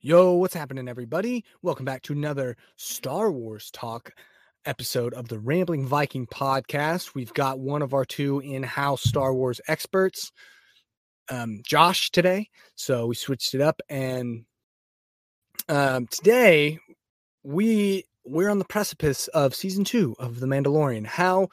Yo, what's happening, everybody? Welcome back to another Star Wars talk episode of the Rambling Viking podcast. We've got one of our two in house Star Wars experts, um, Josh, today. So we switched it up. And um, today we we're on the precipice of season two of The Mandalorian. How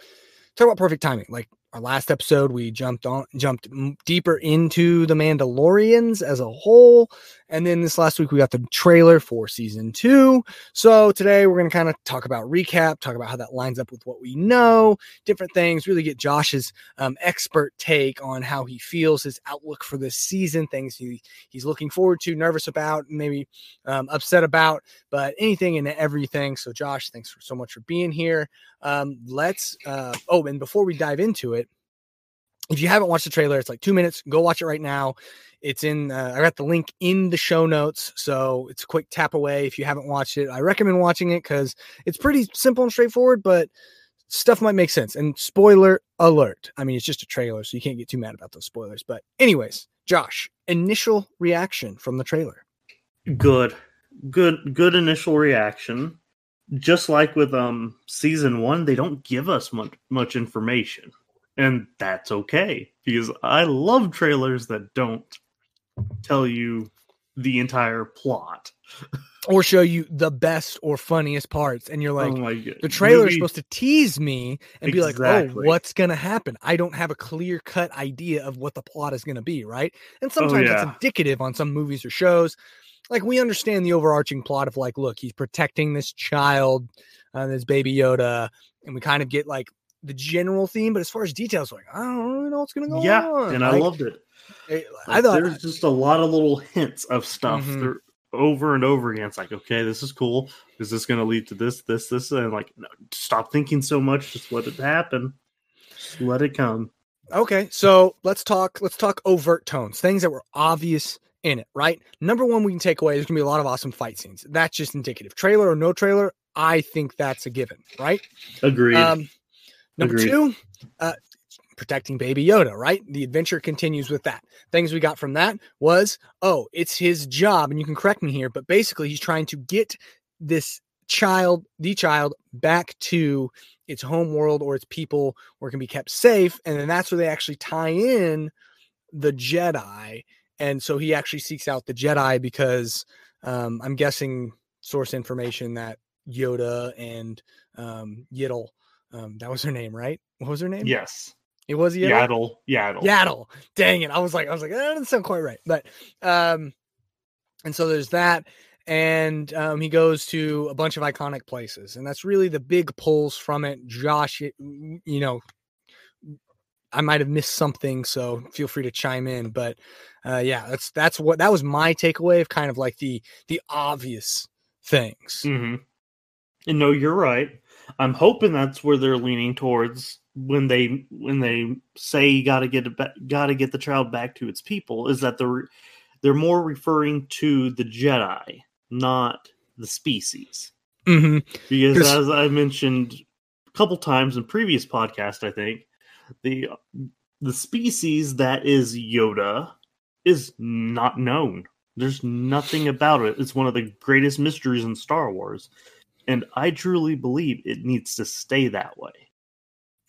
talk about perfect timing. Like our last episode we jumped on jumped deeper into the mandalorians as a whole and then this last week we got the trailer for season two. So today we're going to kind of talk about recap talk about how that lines up with what we know different things really get josh's um, expert take on how he feels his outlook for this season things he, he's looking forward to nervous about maybe um, upset about but anything and everything. So josh thanks so much for being here. Um, let's uh, oh and before we dive into it if you haven't watched the trailer, it's like two minutes. Go watch it right now. It's in. Uh, I got the link in the show notes, so it's a quick tap away. If you haven't watched it, I recommend watching it because it's pretty simple and straightforward, but stuff might make sense. And spoiler alert. I mean, it's just a trailer, so you can't get too mad about those spoilers. But anyways, Josh, initial reaction from the trailer. Good, good, good initial reaction. Just like with um season one, they don't give us much much information and that's okay because I love trailers that don't tell you the entire plot. Or show you the best or funniest parts and you're like oh the trailer is supposed to tease me and exactly. be like oh what's gonna happen? I don't have a clear cut idea of what the plot is gonna be right? And oh, sometimes oh, yeah. it's indicative on some movies or shows. Like we understand the overarching plot of like look he's protecting this child uh, this baby yoda and we kind of get like the general theme, but as far as details, like I don't really know what's going to go yeah, on. and I loved it. it I thought there's just a lot of little hints of stuff mm-hmm. over and over again. It's like, okay, this is cool. Is this going to lead to this, this, this? And like, no, stop thinking so much. Just let it happen. Just let it come. Okay, so let's talk. Let's talk overt tones, things that were obvious in it. Right. Number one, we can take away. There's gonna be a lot of awesome fight scenes. That's just indicative. Trailer or no trailer, I think that's a given. Right. Agreed. Um, Number Agreed. two, uh, protecting Baby Yoda, right? The adventure continues with that. Things we got from that was, oh, it's his job, and you can correct me here, but basically he's trying to get this child, the child, back to its home world or its people where it can be kept safe. And then that's where they actually tie in the Jedi. And so he actually seeks out the Jedi because um, I'm guessing source information that Yoda and um, Yiddle um, that was her name, right? What was her name? Yes. It was Yaddle. Yaddle. Yaddle. Dang it. I was like, I was like, that doesn't sound quite right. But um, and so there's that. And um, he goes to a bunch of iconic places. And that's really the big pulls from it. Josh, you know, I might have missed something, so feel free to chime in. But uh, yeah, that's that's what that was my takeaway of kind of like the the obvious things. Mm-hmm. And no, you're right. I'm hoping that's where they're leaning towards when they when they say you got to get it back, got to get the child back to its people is that they're they're more referring to the Jedi, not the species. Mm-hmm. Because as I mentioned a couple times in previous podcast, I think the the species that is Yoda is not known. There's nothing about it. It's one of the greatest mysteries in Star Wars and I truly believe it needs to stay that way.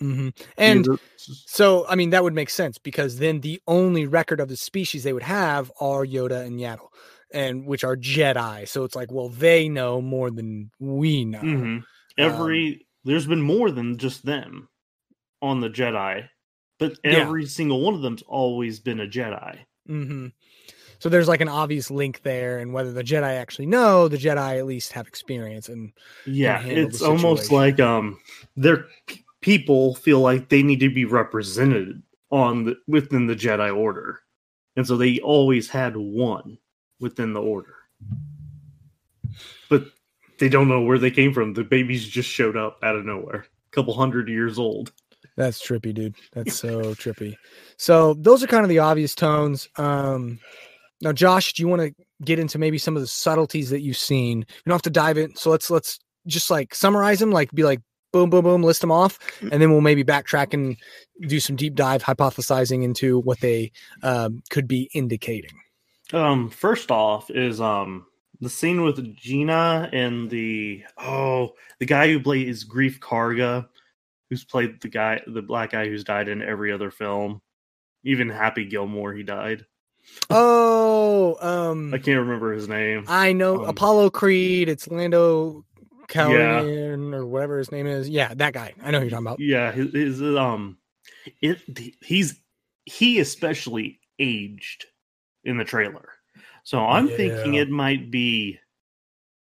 Mm-hmm. And so, I mean, that would make sense because then the only record of the species they would have are Yoda and Yaddle, and which are Jedi. So it's like, well, they know more than we know. Mm-hmm. Every um, there's been more than just them on the Jedi, but every yeah. single one of them's always been a Jedi. Mm-hmm. So there's like an obvious link there, and whether the Jedi actually know, the Jedi at least have experience and yeah, it's almost like um, their p- people feel like they need to be represented on the within the Jedi Order, and so they always had one within the Order, but they don't know where they came from. The babies just showed up out of nowhere, a couple hundred years old. That's trippy, dude. That's so trippy. So those are kind of the obvious tones. Um, now, Josh, do you want to get into maybe some of the subtleties that you've seen? You don't have to dive in. So let's let's just like summarize them, like be like boom, boom, boom, list them off, mm. and then we'll maybe backtrack and do some deep dive hypothesizing into what they um, could be indicating. Um, first off, is um the scene with Gina and the oh the guy who plays Greef Karga, who's played the guy the black guy who's died in every other film, even Happy Gilmore he died. Oh, um, I can't remember his name. I know Um, Apollo Creed. It's Lando Calrissian or whatever his name is. Yeah, that guy. I know who you're talking about. Yeah, his, his um, it he's he especially aged in the trailer, so I'm thinking it might be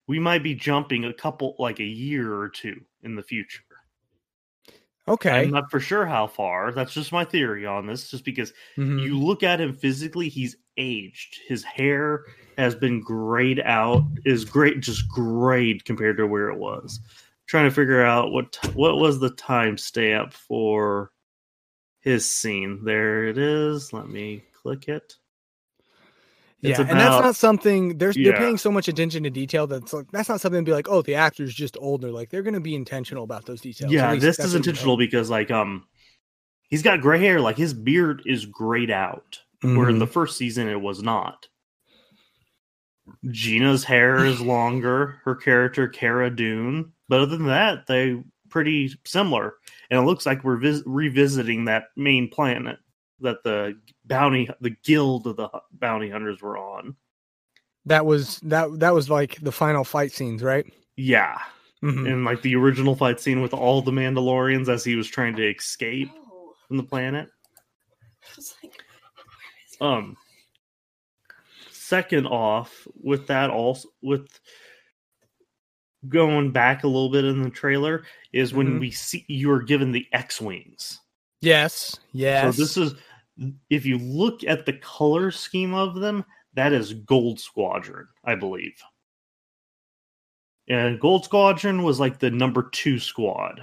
we might be jumping a couple like a year or two in the future. Okay. I'm not for sure how far. That's just my theory on this. Just because Mhm. you look at him physically, he's aged. His hair has been grayed out. Is great, just grayed compared to where it was. trying to figure out what t- what was the timestamp for his scene. There it is. Let me click it. Yeah, it's and that's not something they're Yeah. they're paying so much attention to detail that's like that's not something to be like, oh, the actor's just older. Like they're gonna be intentional about those details. Yeah, this is intentional because like um, he's got gray hair. Like his beard is grayed out. where in the first season it was not. Gina's hair is longer, her character Cara Dune, but other than that, they pretty similar. And it looks like we're vis- revisiting that main planet that the bounty, the guild of the bounty hunters were on. that was that that was like the final fight scenes, right? Yeah, Mhm. and like the original fight scene with all the Mandalorians as he was trying to escape Oh, from the planet. I was like, um second off with that also with going back a little bit in the trailer is when Mhm. we see you're given the x-wings Yes. Yes. so this is if you look at the color scheme of them that is gold squadron i believe and gold squadron was like the number two squad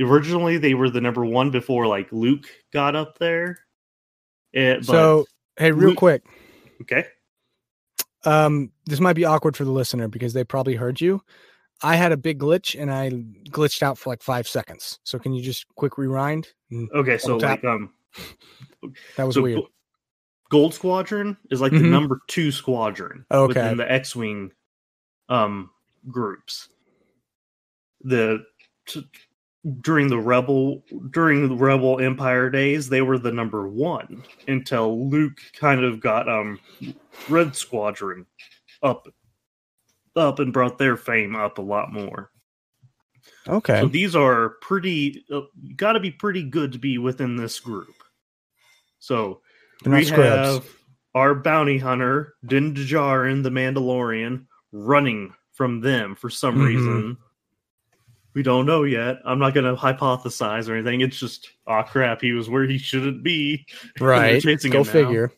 originally they were the number one before like luke got up there Eh, so hey, real Luke- quick. okay Um, this might be awkward for the listener because they probably heard you. I had a big glitch and I glitched out for like five seconds. So can you just quick rewind? Okay, so like um, That was so weird. Gold Squadron is like the Mhm. number two squadron Okay. within the X-wing um groups. The t- during the rebel during the rebel empire days, they were the number one until Luke kind of got um Red Squadron up up and brought their fame up a lot more. Okay. So these are pretty. Uh, Got to be pretty good to be within this group. So we scrubs. have our bounty hunter Din Djarin, the Mandalorian, running from them for some Mhm. reason. We don't know yet. I'm not going to hypothesize or anything. It's just, oh crap, he was where he shouldn't be. right. chasing Go now. figure.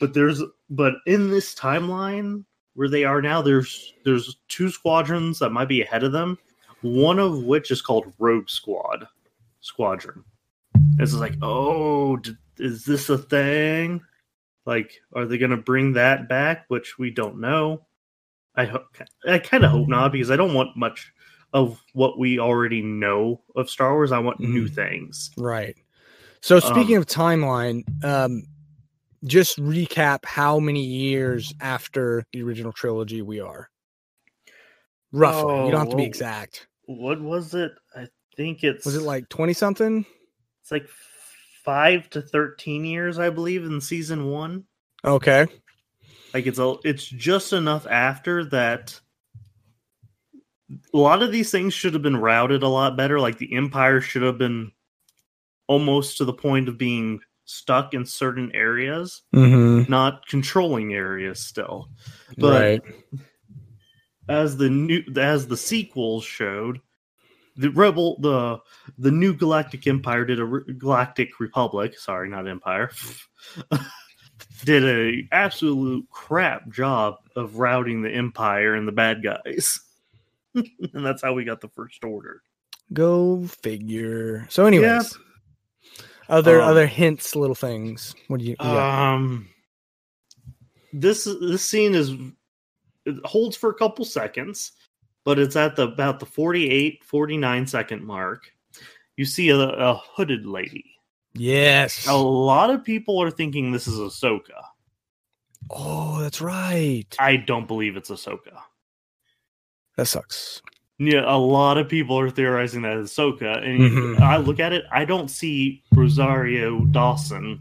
But there's, but in this timeline where they are now, there's there's two squadrons that might be ahead of them. One of which is called Rogue Squad Squadron. It's like, oh, d- is this a thing? Like, are they going to bring that back? Which we don't know. I hope. I kind of hope not because I don't want much of what we already know of Star Wars. I want new Mhm. things. Right. So speaking Um, of timeline, um, just recap how many years mm-hmm. after the original trilogy we are. Roughly. you don't oh, have to be Oh, exact. What was it? I think it's Was it like 20 something? It's like five to thirteen years, I believe, in season one. Okay. Like it's a, it's just enough after that. A lot of these things should have been routed a lot better. Like the Empire should have been almost to the point of being stuck in certain areas, Mm-hmm. not controlling areas still. But right. as the new as the sequels showed the rebel the the new galactic empire did a re- galactic republic sorry not empire did a absolute crap job of routing the empire and the bad guys and that's how we got the first order Go figure. So, anyways, Yeah. Other Um, other hints, little things. What do you? got? um this this scene is it holds for a couple seconds but it's at the about the 48 49 second mark you see a, a hooded lady yes. a lot of people are thinking this is ahsoka Oh, that's right. I don't believe it's Ahsoka. That sucks. Yeah, a lot of people are theorizing that it's Ahsoka, and Mhm. I look at it. I don't see Rosario Dawson.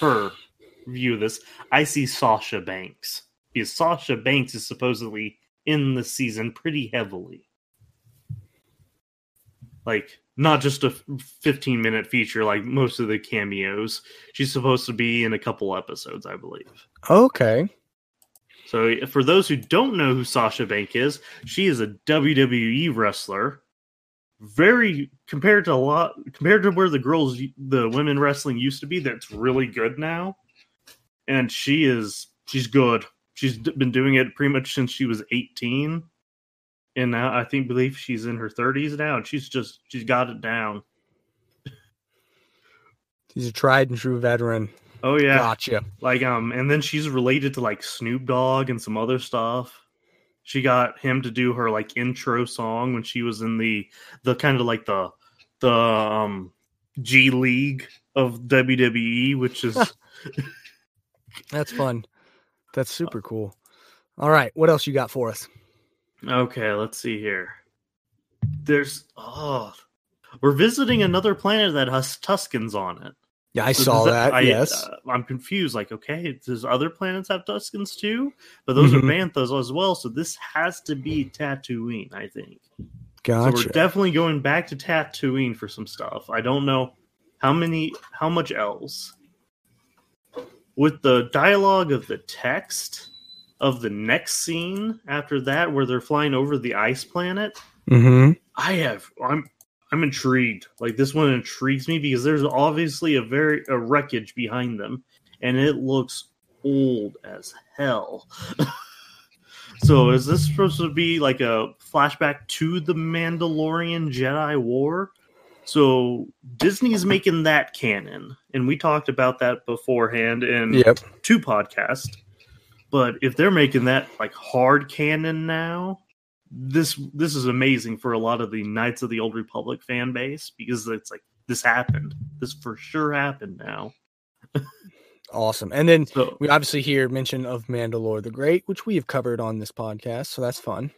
Her view of this, I see Sasha Banks because Sasha Banks is supposedly in the season pretty heavily. Like not just a 15 minute feature like most of the cameos. She's supposed to be in a couple episodes, I believe. Okay. So, for those who don't know who Sasha Bank is, she is a WWE wrestler. Very compared to a lot compared to where the girls, the women wrestling used to be. That's really good now, and she is she's good. She's been doing it pretty much since she was eighteen, and now I think believe she's in her thirties now, and she's just she's got it down. She's a tried and true veteran. Oh yeah, Gotcha. Like um, and then she's related to like Snoop Dogg and some other stuff. She got him to do her like intro song when she was in the the kind of like the the um G League of WWE, which is That's fun. That's super cool. All right. What else you got for us? okay. Let's see here. There's oh, we're visiting another planet that has Tuskens on it. Yeah, I So saw that. I, yes. uh, I'm confused. Like, okay, does other planets have Tuskens too? But those Mhm. are banthas as well. So this has to be Tatooine, I think. gotcha. So we're definitely going back to Tatooine for some stuff. I don't know how many, how much else. With the dialogue of the text of the next scene after that, where they're flying over the ice planet, mm-hmm. I have I'm I'm intrigued. Like this one intrigues me because there's obviously a very a wreckage behind them, and it looks old as hell. so is this supposed to be like a flashback to the Mandalorian Jedi War? So Disney's making that canon, and we talked about that beforehand in Yep. two podcasts. But if they're making that like hard canon now, this this is amazing for a lot of the Knights of the Old Republic fan base because it's like this happened. This for sure happened now. Awesome. And then So we obviously hear mention of Mandalore the Great, which we have covered on this podcast. So that's fun.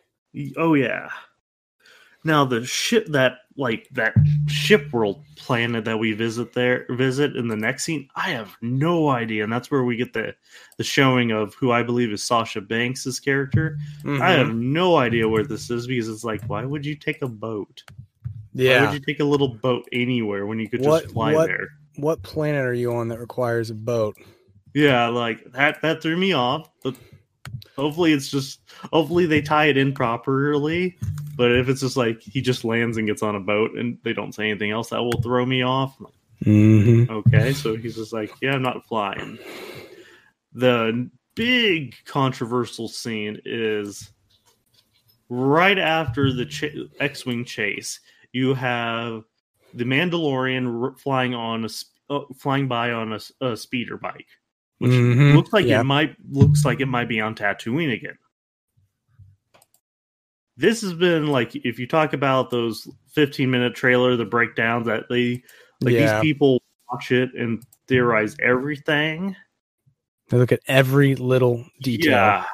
oh yeah. Now the ship that like that ship world planet that we visit there visit in the next scene, I have no idea, and that's where we get the the showing of who I believe is Sasha Banks's character. I Mhm. have no idea where this is because it's like, why would you take a boat? Why Yeah. would you take a little boat anywhere when you could What- just fly what- there? What planet are you on that requires a boat? Yeah, like that that threw me off, but hopefully it's just hopefully they tie it in properly. But if it's just like he just lands and gets on a boat and they don't say anything else, that will throw me off. Mm-hmm. Okay, so he's just like, yeah, I'm not flying. The big controversial scene is right after the ch- X-wing chase. You have the Mandalorian r- flying on a sp- uh, flying by on a speeder bike, which Mhm, looks like yeah. it might looks like it might be on Tatooine again. This has been like if you talk about those 15 minute trailer, the breakdowns that they like yeah. these people watch it and theorize everything. They look at every little detail. Yeah.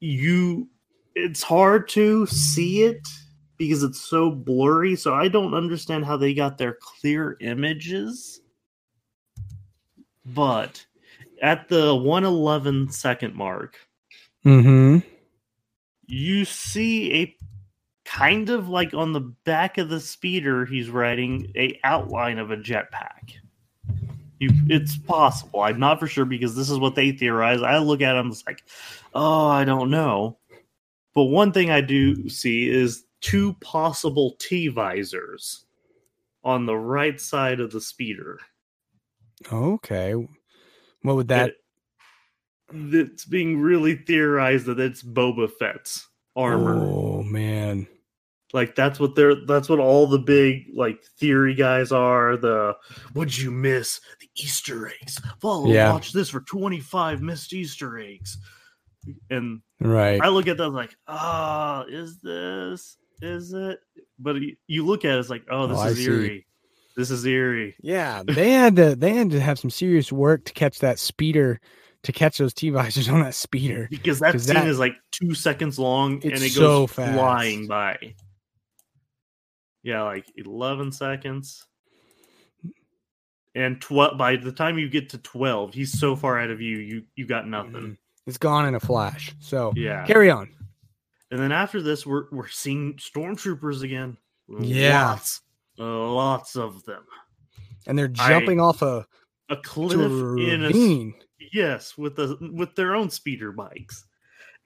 You it's hard to see it because it's so blurry, so I don't understand how they got their clear images. But at the 111 second mark, Mm-hmm. you see a kind of like on the back of the speeder he's riding a outline of a jetpack. You, it's possible. I'm not for sure because this is what they theorize. I look at them, it's like, oh, I don't know. But one thing I do see is two possible T visors on the right side of the speeder. Okay. What would that? It- it's being really theorized that it's Boba Fett's armor. Oh man. Like that's what they're that's what all the big like theory guys are. The would you miss the Easter eggs? Follow Yeah. watch this for 25 missed Easter eggs. And Right. I look at that like, ah, is this is it? But you- look at it, it's like, oh, this Oh, I is see. This is eerie. Yeah, they had to they had to have some serious work to catch that speeder to catch those T visors on that speeder. because that scene that- is like two seconds long and it so goes fast. flying by. Yeah, like eleven seconds. And tw- by the time you get to twelve, he's so far out of you, you you got nothing. Mhm. It's gone in a flash. So Yeah. carry on. And then after this, we're we're seeing stormtroopers again. Yeah. lots, lots of them. And they're I- jumping off a, A cliff a in a yes, with the with their own speeder bikes.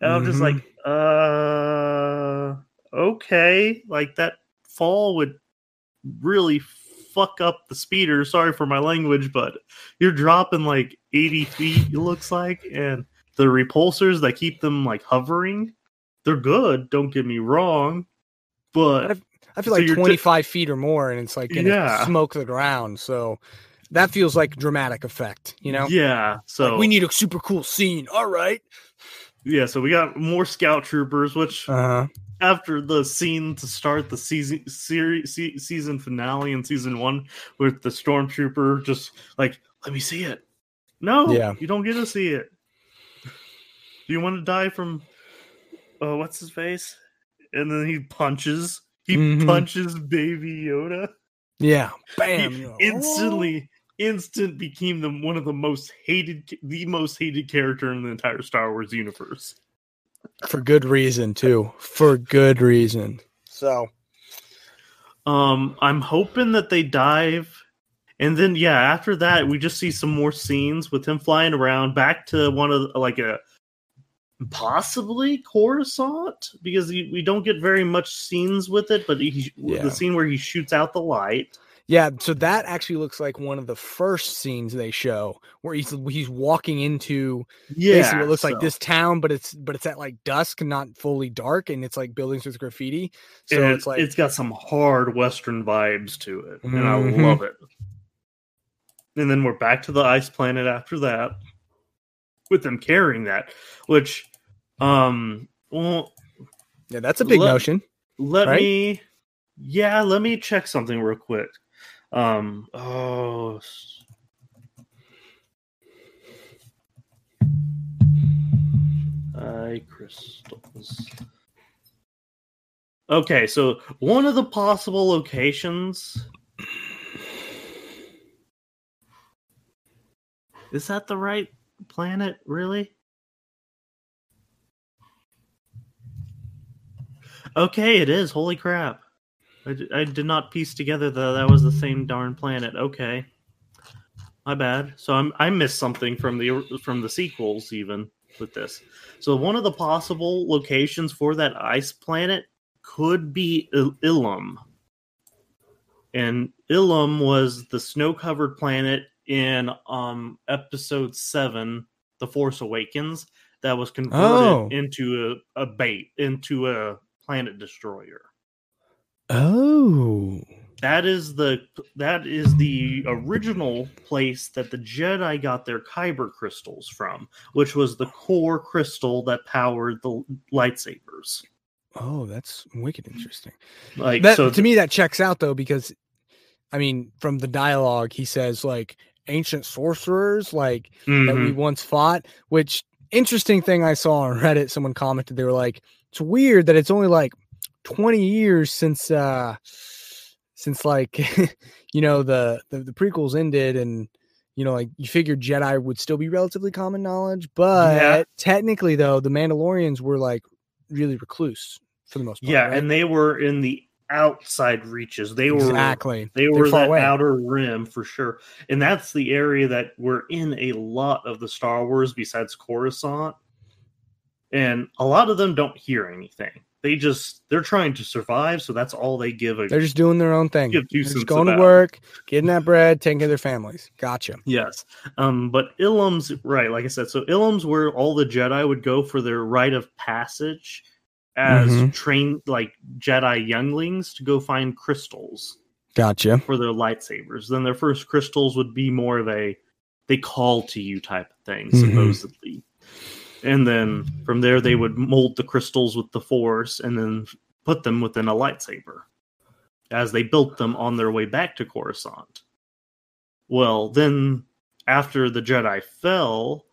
And I'm just Mhm. like, uh, okay, like that fall would really fuck up the speeder. Sorry for my language, but you're dropping like 80 feet. It looks like, and the repulsors that keep them like hovering, they're good. Don't get me wrong, but I feel So like you're t- 25 feet or more, and it's like Yeah. smoke the ground. So that feels like dramatic effect, you know? yeah. So Like, we need a super cool scene. All right. yeah, so we got more scout troopers, which Uh-huh. after the scene to start the season series se- season finale in season one with the stormtrooper just like let me see it no Yeah. you don't get to see it do you want to die from uh what's his face and then he punches he Mhm. punches baby yoda Yeah. Bam. you're instantly instant became the one of the most hated the most hated character in the entire star wars universe For good reason, too. For good reason. So, Um, I'm hoping that they dive, and then yeah, after that we just see some more scenes with him flying around back to one of like a possibly Coruscant because he, we don't get very much scenes with it, but he, Yeah. the scene where he shoots out the light. yeah. So that actually looks like one of the first scenes they show where he's he's walking into Yeah, basically what looks like this town, but it's but it's at like dusk, not fully dark, and it's like buildings with graffiti. So and it's like it's got some hard Western vibes to it, and I Mhm. love it. And then we're back to the ice planet after that, with them carrying that, which, um, well, yeah, that's a big Let- notion. let Right? me, yeah, let me check something real quick. Um, oh, crystals. Okay, so one of the possible locations. Is that the right planet, really? Okay, it is. Holy crap. I, d- I did not piece together that that was the same darn planet. Okay. My bad. So I'm I missed something from the from the sequels even with this. So one of the possible locations for that ice planet could be Il- Ilum. And Ilum was the snow-covered planet in um episode 7, The Force Awakens, that was converted Oh. into a, a bait, into a planet destroyer. Oh, That is the that is the original place that the Jedi got their kyber crystals from, which was the core crystal that powered the lightsabers. oh, that's wicked interesting. Like That so, to me that checks out though because, I mean, from the dialogue he says like ancient sorcerers like that we Mhm. once fought. Which interesting thing I saw on Reddit, someone commented they were like, it's weird that it's only like twenty years since uh since like you know the, the the prequels ended and you know like you figured Jedi would still be relatively common knowledge, but Yeah. technically though the Mandalorians were like really recluse for the most part. yeah, right? and they were in the outside reaches. They were exactly They were that away. outer rim for sure. And that's the area that we're in a lot of the Star Wars besides Coruscant. And a lot of them don't hear anything. They just they're trying to survive, so that's all they give a They're just doing their own thing. Give two They're just going to work, getting that bread, taking care of their families. Gotcha. Yes. Um, but Ilum's right, like I said, so Ilum's where all the Jedi would go for their rite of passage as Mhm. trained like Jedi younglings to go find crystals. Gotcha. for their lightsabers. Then their first crystals would be more of a they call to you type of thing, Mhm. supposedly. And then from there they would mold the crystals with the force and then put them within a lightsaber as they built them on their way back to Coruscant. Well, then after the Jedi fell,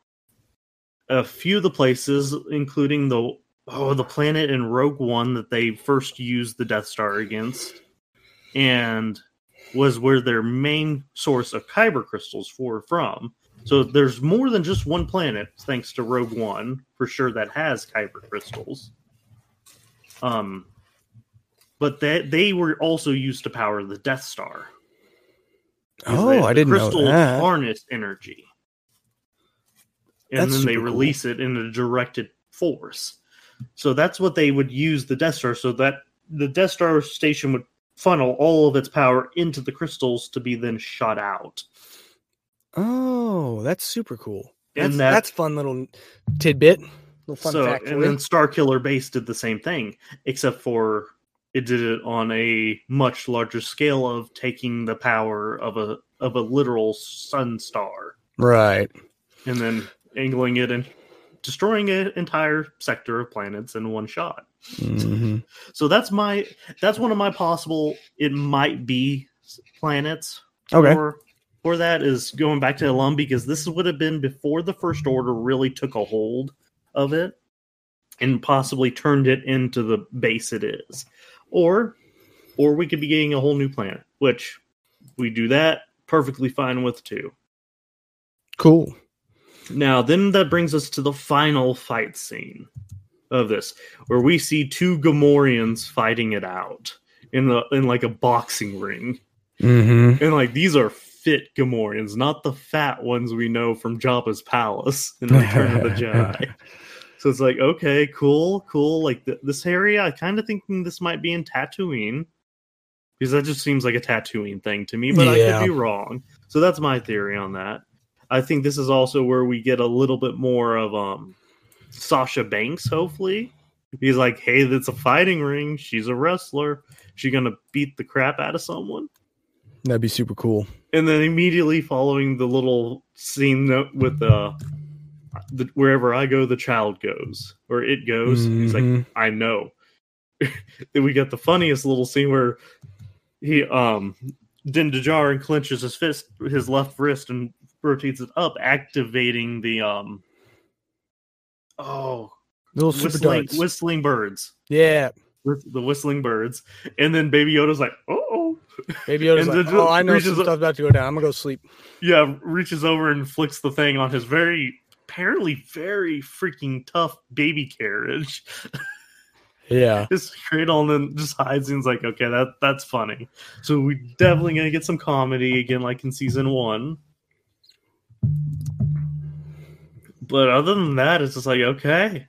a few of the places, including the oh the planet in Rogue One that they first used the Death Star against, and was where their main source of kyber crystals were from. So there's more than just one planet, thanks to Rogue One, for sure that has kyber crystals. Um, but that they were also used to power the Death Star. Oh, they- I didn't know crystals that. harness energy, and That's then they super cool. release it in a directed force. So that's what they would use the Death Star. So that the Death Star station would funnel all of its power into the crystals to be then shot out. Oh, that's super cool. And That's, that- that's fun little tidbit. Little fun so fact. and then Star Killer Base did the same thing, except for it did it on a much larger scale of taking the power of a of a literal sun star right. and then angling it and destroying an entire sector of planets in one shot. Mhm. So that's my that's one of my possible it might be planets Okay. For that is going back to Ilum because this would have been before the first order really took a hold of it and possibly turned it into the base it is. Or or we could be getting a whole new planet, which we do that perfectly fine with too. Cool. Now, then that brings us to the final fight scene of this, where we see two Gamorreans fighting it out in the in like a boxing ring. Mm-hmm. And like these are fit Gamorreans, not the fat ones we know from Jabba's palace in Return of the Jedi. So it's like, okay, cool, cool. Like th- this area, I kind of thinking this might be in Tatooine because that just seems like a Tatooine thing to me, but I could be wrong. So that's my theory on that. I think this is also where we get a little bit more of um Sasha Banks, hopefully. He's like, hey, that's a fighting ring. She's a wrestler. She gonna beat the crap out of someone That'd be super cool. and then immediately following the little scene note with uh, the wherever I go, the child goes or it goes. He's like, Mhm. I know. then we get the funniest little scene where he um Din Djarin clenches his fist, his left wrist, and rotates it up, activating the um oh Little super whistling, whistling birds. yeah. The whistling birds, and then Baby Yoda's like, "Oh, Baby Yoda's like, oh, I know some stuff's about to go down. I'm gonna go sleep. yeah reaches over and flicks the thing on his very apparently very freaking tough baby carriage Yeah. his cradle and then just hides and is like okay that that's funny so we definitely gonna get some comedy again like in season one but other than that it's just like okay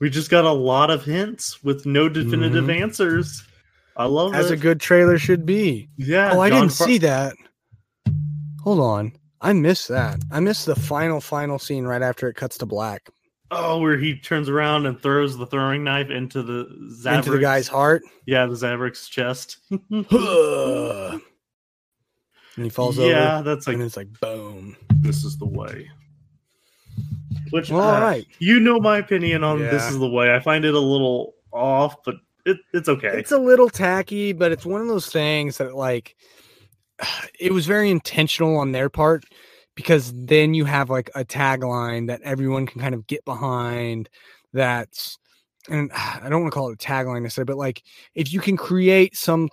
we just got a lot of hints with no definitive Mhm. answers i love As a good trailer should be. yeah Oh, I John didn't Far- see that. Hold on. I missed that. I missed the final, final scene right after it cuts to black. oh where he turns around and throws the throwing knife into the. Into the guy's heart. Yeah, the Zavrik's chest. and he falls yeah, over. Yeah, that's like and it's like boom. this is the way. Which, Well, uh, all right. you know my opinion on this is the way. I find it a little off, but it, it's okay. It's a little tacky, but it's one of those things that like it was very intentional on their part because then you have like a tagline that everyone can kind of get behind that's and I don't want to call it a tagline necessarily, but like if you can create some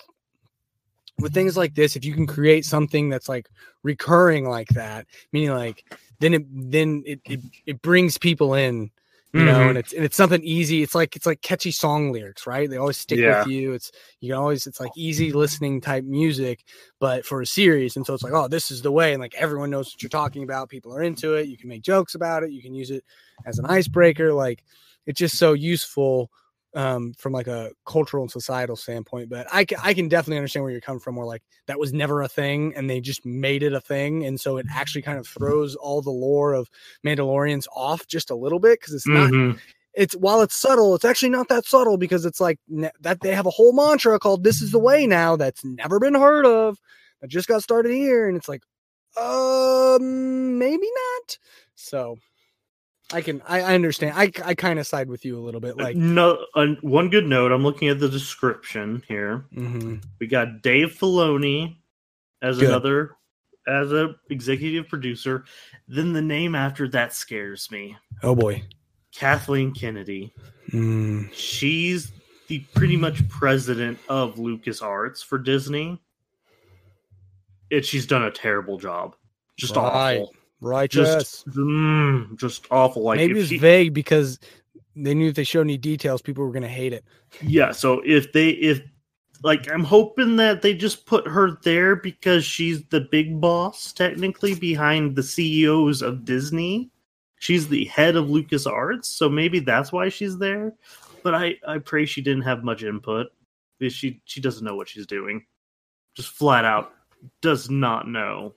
with things like this, if you can create something that's like recurring like that, meaning like then it then it it, it brings people in you know, Mhm. and it's and it's something easy. It's like it's like catchy song lyrics, right? They always stick Yeah. with you. It's you can always it's like easy listening type music, but for a series. And so it's like, oh, this is the way, and like everyone knows what you're talking about. People are into it. You can make jokes about it. You can use it as an icebreaker. Like it's just so useful um, from like a cultural and societal standpoint. But I can I can definitely understand where you're coming from. Where like that was never a thing, and they just made it a thing, and so it actually kind of throws all the lore of Mandalorians off just a little bit because it's not Mhm. it's while it's subtle, it's actually not that subtle because it's like ne- that they have a whole mantra called "This is the way" now that's never been heard of that just got started here, and it's like, um, maybe not. So, I can I, I understand. I I kind of side with you a little bit. Like, no, uh, one good note. I'm looking at the description here. mhm. We got Dave Filoni as Good. another as a executive producer, then the name after that scares me. Oh boy. Kathleen Kennedy. Mm, She's the pretty much president of Lucas Arts for Disney. And she's done a terrible job. Just Right. awful. Righteous. Just mm, just awful. Like Maybe it's vague because they knew if they showed any details, people were going to hate it. Yeah, so if they if like I'm hoping that they just put her there because she's the big boss technically behind the CEOs of Disney. She's the head of Lucas Arts, so maybe that's why she's there. But I I pray she didn't have much input because she she doesn't know what she's doing. Just flat out does not know.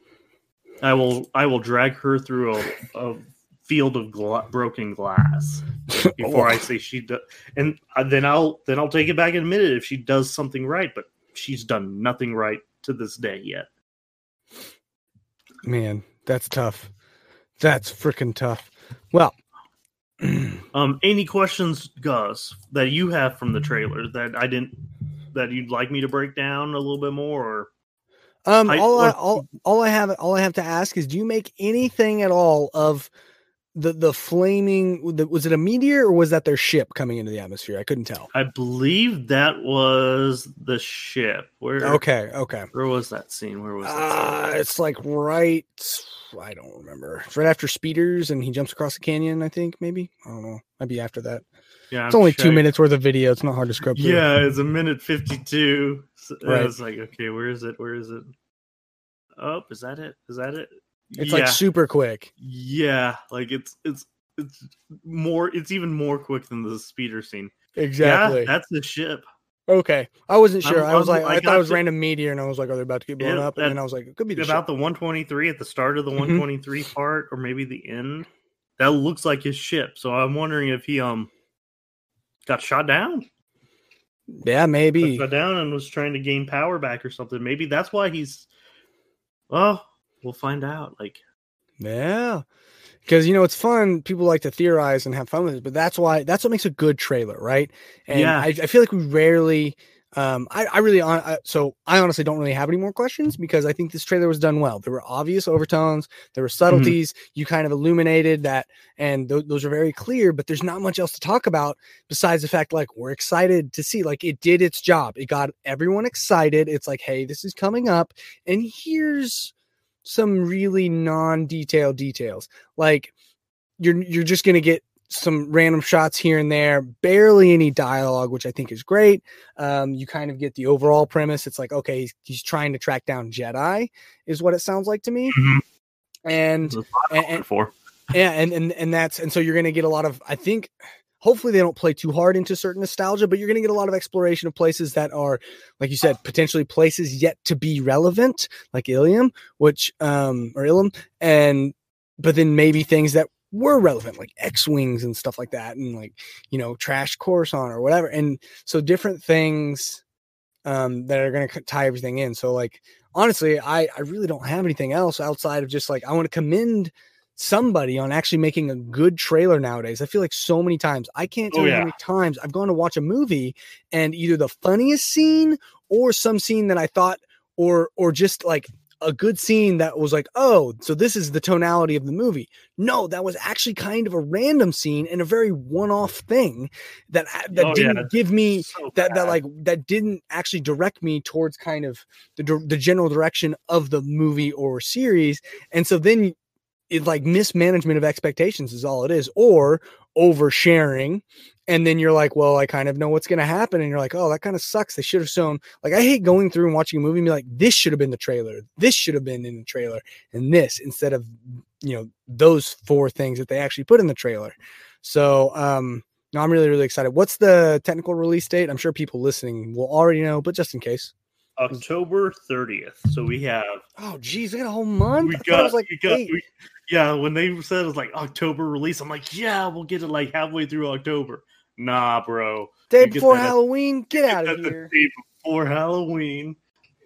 I will I will drag her through a, a field of gla- broken glass before I say she does, and uh, then I'll then I'll take it back in a minute if she does something right. But she's done nothing right to this day yet. Man, that's tough. That's freaking tough. Well, Um, any questions, Gus, that you have from the trailer that I didn't that you'd like me to break down a little bit more? Or um, all I, all all I have all I have to ask is, do you make anything at all of the the flaming? the- Was it a meteor or was that their ship coming into the atmosphere? I couldn't tell. I believe that was the ship. Where Okay, okay. where was that scene? Where was? Uh, it's like right. I don't remember. It's right after Speeders, and he jumps across the canyon. I think maybe. I don't know. Might be after that. yeah, It's I'm only two checking. minutes worth of video. It's not hard to scrub through. Yeah, it's a minute fifty-two. So Right. I was like, okay, where is it? Where is it? Oh, is that it? Is that it? It's yeah, like super quick. yeah, like it's it's it's more. It's even more quick than the speeder scene. Exactly. Yeah, that's the ship. okay. I wasn't sure. I'm- I was I'm- like, I I, thought it was to- random meteor, and I was like, are they about to get blown up? And then I was like, it could be the About ship. the 123 at the start of the Mhm. 123 part, or maybe the end. That looks like his ship. So I'm wondering if he um got shot down. Yeah, Got maybe. shot down and was trying to gain power back or something. Maybe that's why he's. Well, we'll find out. Like, Yeah. Because you know it's fun. People like to theorize and have fun with it, but that's why that's what makes a good trailer, right? And Yeah. I, I feel like we rarely. Um, I, I really on so I honestly don't really have any more questions because I think this trailer was done well. There were obvious overtones, there were subtleties. You kind of illuminated that, and th- those are very clear. But there's not much else to talk about besides the fact like we're excited to see. Like it did its job. It got everyone excited. It's like, hey, this is coming up, and here's some really non-detailed details like you're you're just going to get some random shots here and there barely any dialogue which i think is great um, you kind of get the overall premise it's like okay he's, he's trying to track down jedi is what it sounds like to me Mhm. and that's and- for. yeah and, and and that's and so you're going to get a lot of i think hopefully they don't play too hard into certain nostalgia but you're going to get a lot of exploration of places that are like you said potentially places yet to be relevant like ilium which um or ilum and but then maybe things that were relevant like x-wings and stuff like that and like you know trash coruscant or whatever and so different things um that are going to tie everything in so like honestly i i really don't have anything else outside of just like i want to commend somebody on actually making a good trailer nowadays. I feel like so many times I can't oh, tell Oh, you how many times I've gone to watch a movie and either the funniest scene or some scene that I thought or or just like a good scene that was like, oh, so this is the tonality of the movie. No, that was actually kind of a random scene and a very one-off thing that that Oh, didn't give me So that that like that didn't actually direct me towards kind of the the general direction of the movie or series and so then it like mismanagement of expectations is all it is or oversharing and then you're like well i kind of know what's going to happen and you're like oh that kind of sucks. They should have shown like i hate going through and watching a movie and be like this should have been the trailer. This should have been in the trailer and this instead of you know those four things that they actually put in the trailer. So um no i'm really really excited. What's the technical release date? I'm sure people listening will already know but just in case October 30th. So we have oh geez we got a whole month? We I got, was like we got we, yeah when they said it was like october release i'm like yeah we'll get it like halfway through october. Nah bro. Day get before at- halloween? Get out of here. day before halloween.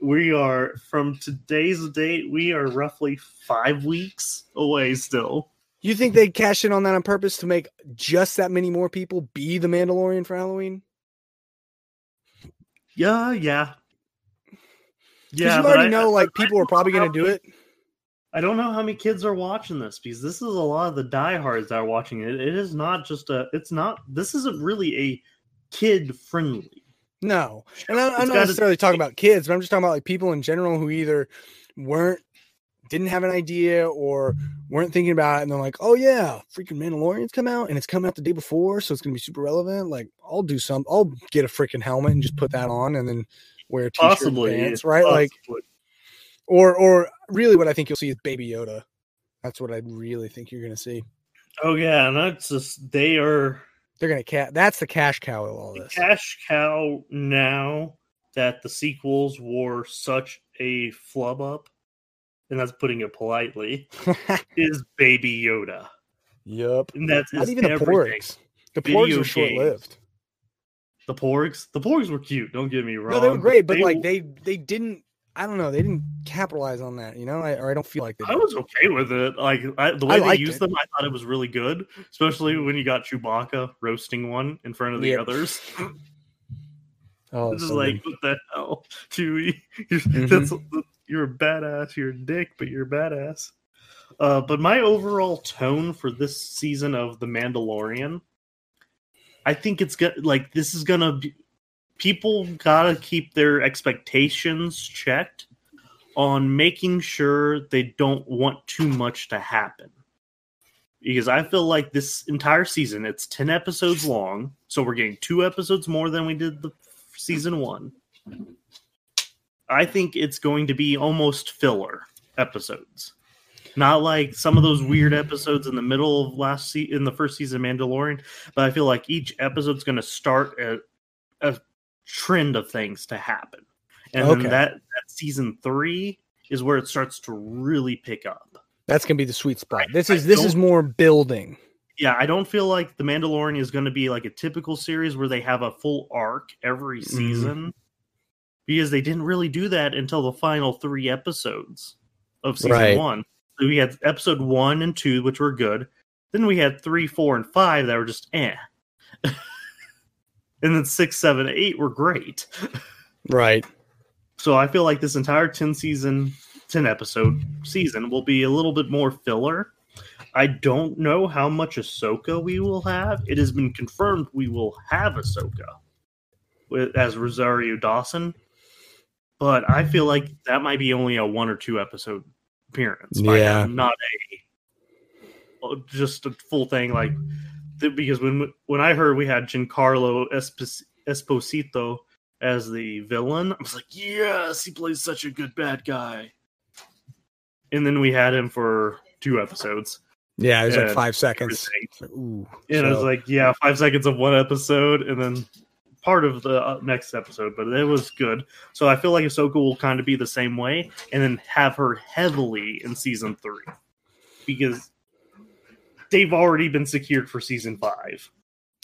We are from today's date we are roughly five weeks away still. You think they cash in on that on purpose to make just that many more people be the Mandalorian for Halloween? yeah yeah yeah you already I- know, like people are probably going to do it. I don't know how many kids are watching this because this is a lot of the diehards that are watching it. It is not just a. It's not. This isn't really a kid friendly. No, and I, I'm not necessarily talking about kids, but I'm just talking about like people in general who either weren't didn't have an idea or weren't thinking about it, and they're like, "Oh yeah, freaking Mandalorian's come out, and it's come out the day before, so it's gonna be super relevant." Like, I'll do some, I'll get a freaking helmet and just put that on, and then wear and Possibly, pants, right? Like, or or really, what I think you'll see is Baby Yoda. That's what I really think you're gonna see. oh yeah, and that's just they are They're gonna cat. That's the cash cow of all the this. cash cow now that the sequels were such a flub up, and that's putting it politely, is Baby Yoda, yep. and that's Not even the everything. porgs. The porgs are short lived. The porgs, the porgs were cute. Don't get me wrong. No, they were great, but they like they they didn't. I don't know. They didn't capitalize on that. You know, I, or I don't feel like they. I was okay with it. Like I, the I way they used it. them, I thought it was really good. Especially when you got Chewbacca roasting one in front of the Yeah. others. Oh, This is like, what the hell, Chewie? You're, Mhm. that's, you're a badass. You're a dick, but you're a badass. Uh, but my overall tone for this season of The Mandalorian, I think it's good. Like this is gonna be. People gotta keep their expectations checked on making sure they don't want too much to happen. Because I feel like this entire season, it's 10 episodes long. So we're getting two episodes more than we did the season one. I think it's going to be almost filler episodes. Not like some of those weird episodes in the middle of last se- in the first season of Mandalorian, but I feel like each episode's going to start a, a trend of things to happen. And Okay. then that, that season 3 is where it starts to really pick up. that's gonna be the sweet spot. I- This I is this is more building. Yeah, I don't feel like The Mandalorian is going to be like a typical series where they have a full arc every Mhm. season because they didn't really do that until the final three episodes of season Right. one. We had episode one and two, which were good. Then we had three, four, and five that were just eh. and then six, seven, eight were great. Right. So I feel like this entire 10 season, 10 episode season will be a little bit more filler. I don't know how much Ahsoka we will have. It has been confirmed we will have Ahsoka with, as Rosario Dawson, but I feel like that might be only a one or two episode appearance. Yeah. not a just a full thing. Like because when when I heard we had Giancarlo Esposito as the villain. I was like, yes, he plays such a good bad guy. And then we had him for two episodes. Yeah, it was like five seconds. everything. It's like, Ooh. And I was like, yeah, five seconds of one episode, and then part of the uh, next episode, but it was good. So I feel like Ahsoka will kind of be the same way, and then have her heavily in season three because they've already been secured for season five.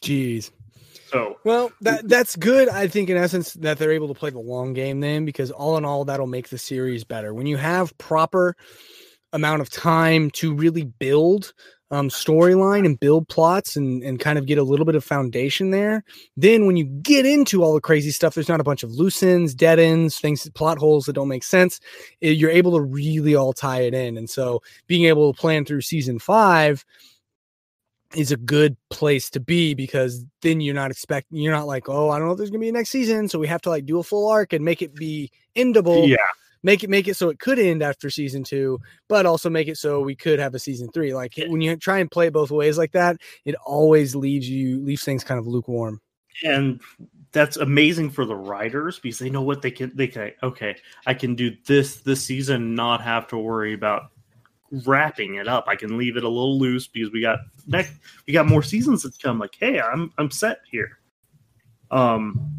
Jeez. So Well, that that's good. I think in essence that they're able to play the long game then, because all in all, that'll make the series better. When you have proper amount of time to really build um, storyline and build plots and and kind of get a little bit of foundation there, then when you get into all the crazy stuff, there's not a bunch of loose ends, dead ends, things, plot holes that don't make sense. Eh, You're able to really all tie it in, and so being able to plan through season five is a good place to be because then you're not expecting you're not like oh i don't know if there's gonna be a next season so we have to like do a full arc and make it be endable. Yeah, make it make it so it could end after season two but also make it so we could have a season three like Yeah. when you try and play both ways like that it always leaves you leaves things kind of lukewarm and that's amazing for the writers because they know what they can. They can okay, I can do this this season, not have to worry about wrapping it up. I can leave it a little loose because we got next we got more seasons to come. Like, hey, I'm I'm set here. Um,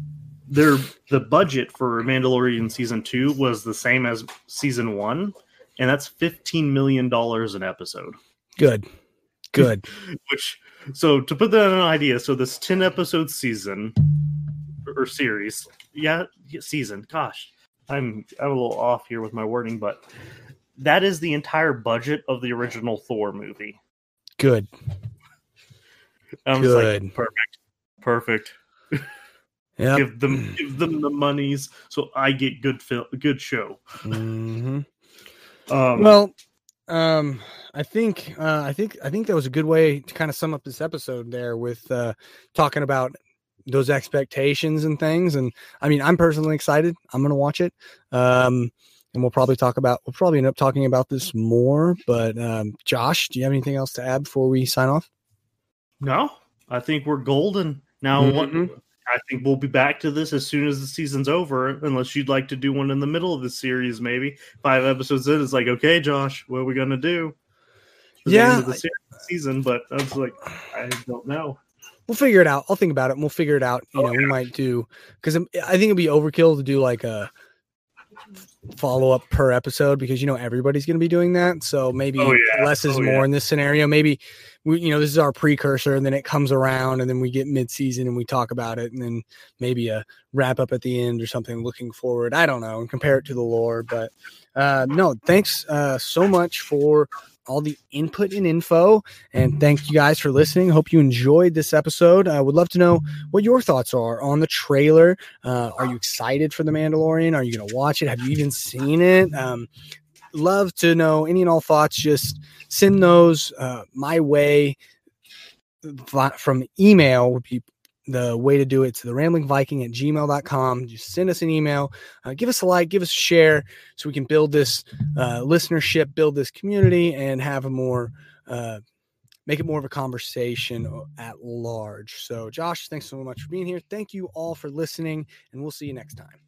their the budget for Mandalorian season two was the same as season one, and that's fifteen million dollars an episode. good good Which so to put that in an idea, so this ten episode season or series, yeah, season. Gosh, I'm I'm a little off here with my wording, but that is the entire budget of the original Thor movie. good I'm just like, Good. perfect, perfect. yeah Give them give them the monies so I get good film, good show. hmm Um, well um i think uh i think i think that was a good way to kind of sum up this episode there with uh talking about those expectations and things. And i mean i'm personally excited. I'm gonna watch it. Um and we'll probably talk about we'll probably end up talking about this more. But um josh do you have anything else to add before we sign off? No, I think we're golden. Now. What Mhm. I think we'll be back to this as soon as the season's over, unless you'd like to do one in the middle of the series, maybe five episodes in. It's like, okay, Josh, what are we gonna do? The Yeah, the se- season, but I was like, I don't know. we'll figure it out i'll think about it and we'll figure it out you Oh, know we might do because i think it'd be overkill to do like a follow up per episode because you know everybody's going to be doing that so maybe Oh, yeah. less is Oh, more yeah. in this scenario maybe we you know this is our precursor and then it comes around and then we get mid-season and we talk about it and then maybe a wrap up at the end or something looking forward i don't know and compare it to the lore but uh no thanks uh so much for all the input and info and thank you guys for listening. Hope you enjoyed this episode. I would love to know what your thoughts are on the trailer. Uh, are you excited for the mandalorian? Are you going to watch it? Have you even seen it? Um, love to know any and all thoughts. Just send those uh, my way from email would be the way to do it to the rambling viking at gmail.com just send us an email uh, give us a like give us a share so we can build this uh, listenership build this community and have a more uh, make it more of a conversation at large. So josh thanks so much for being here. Thank you all for listening and we'll see you next time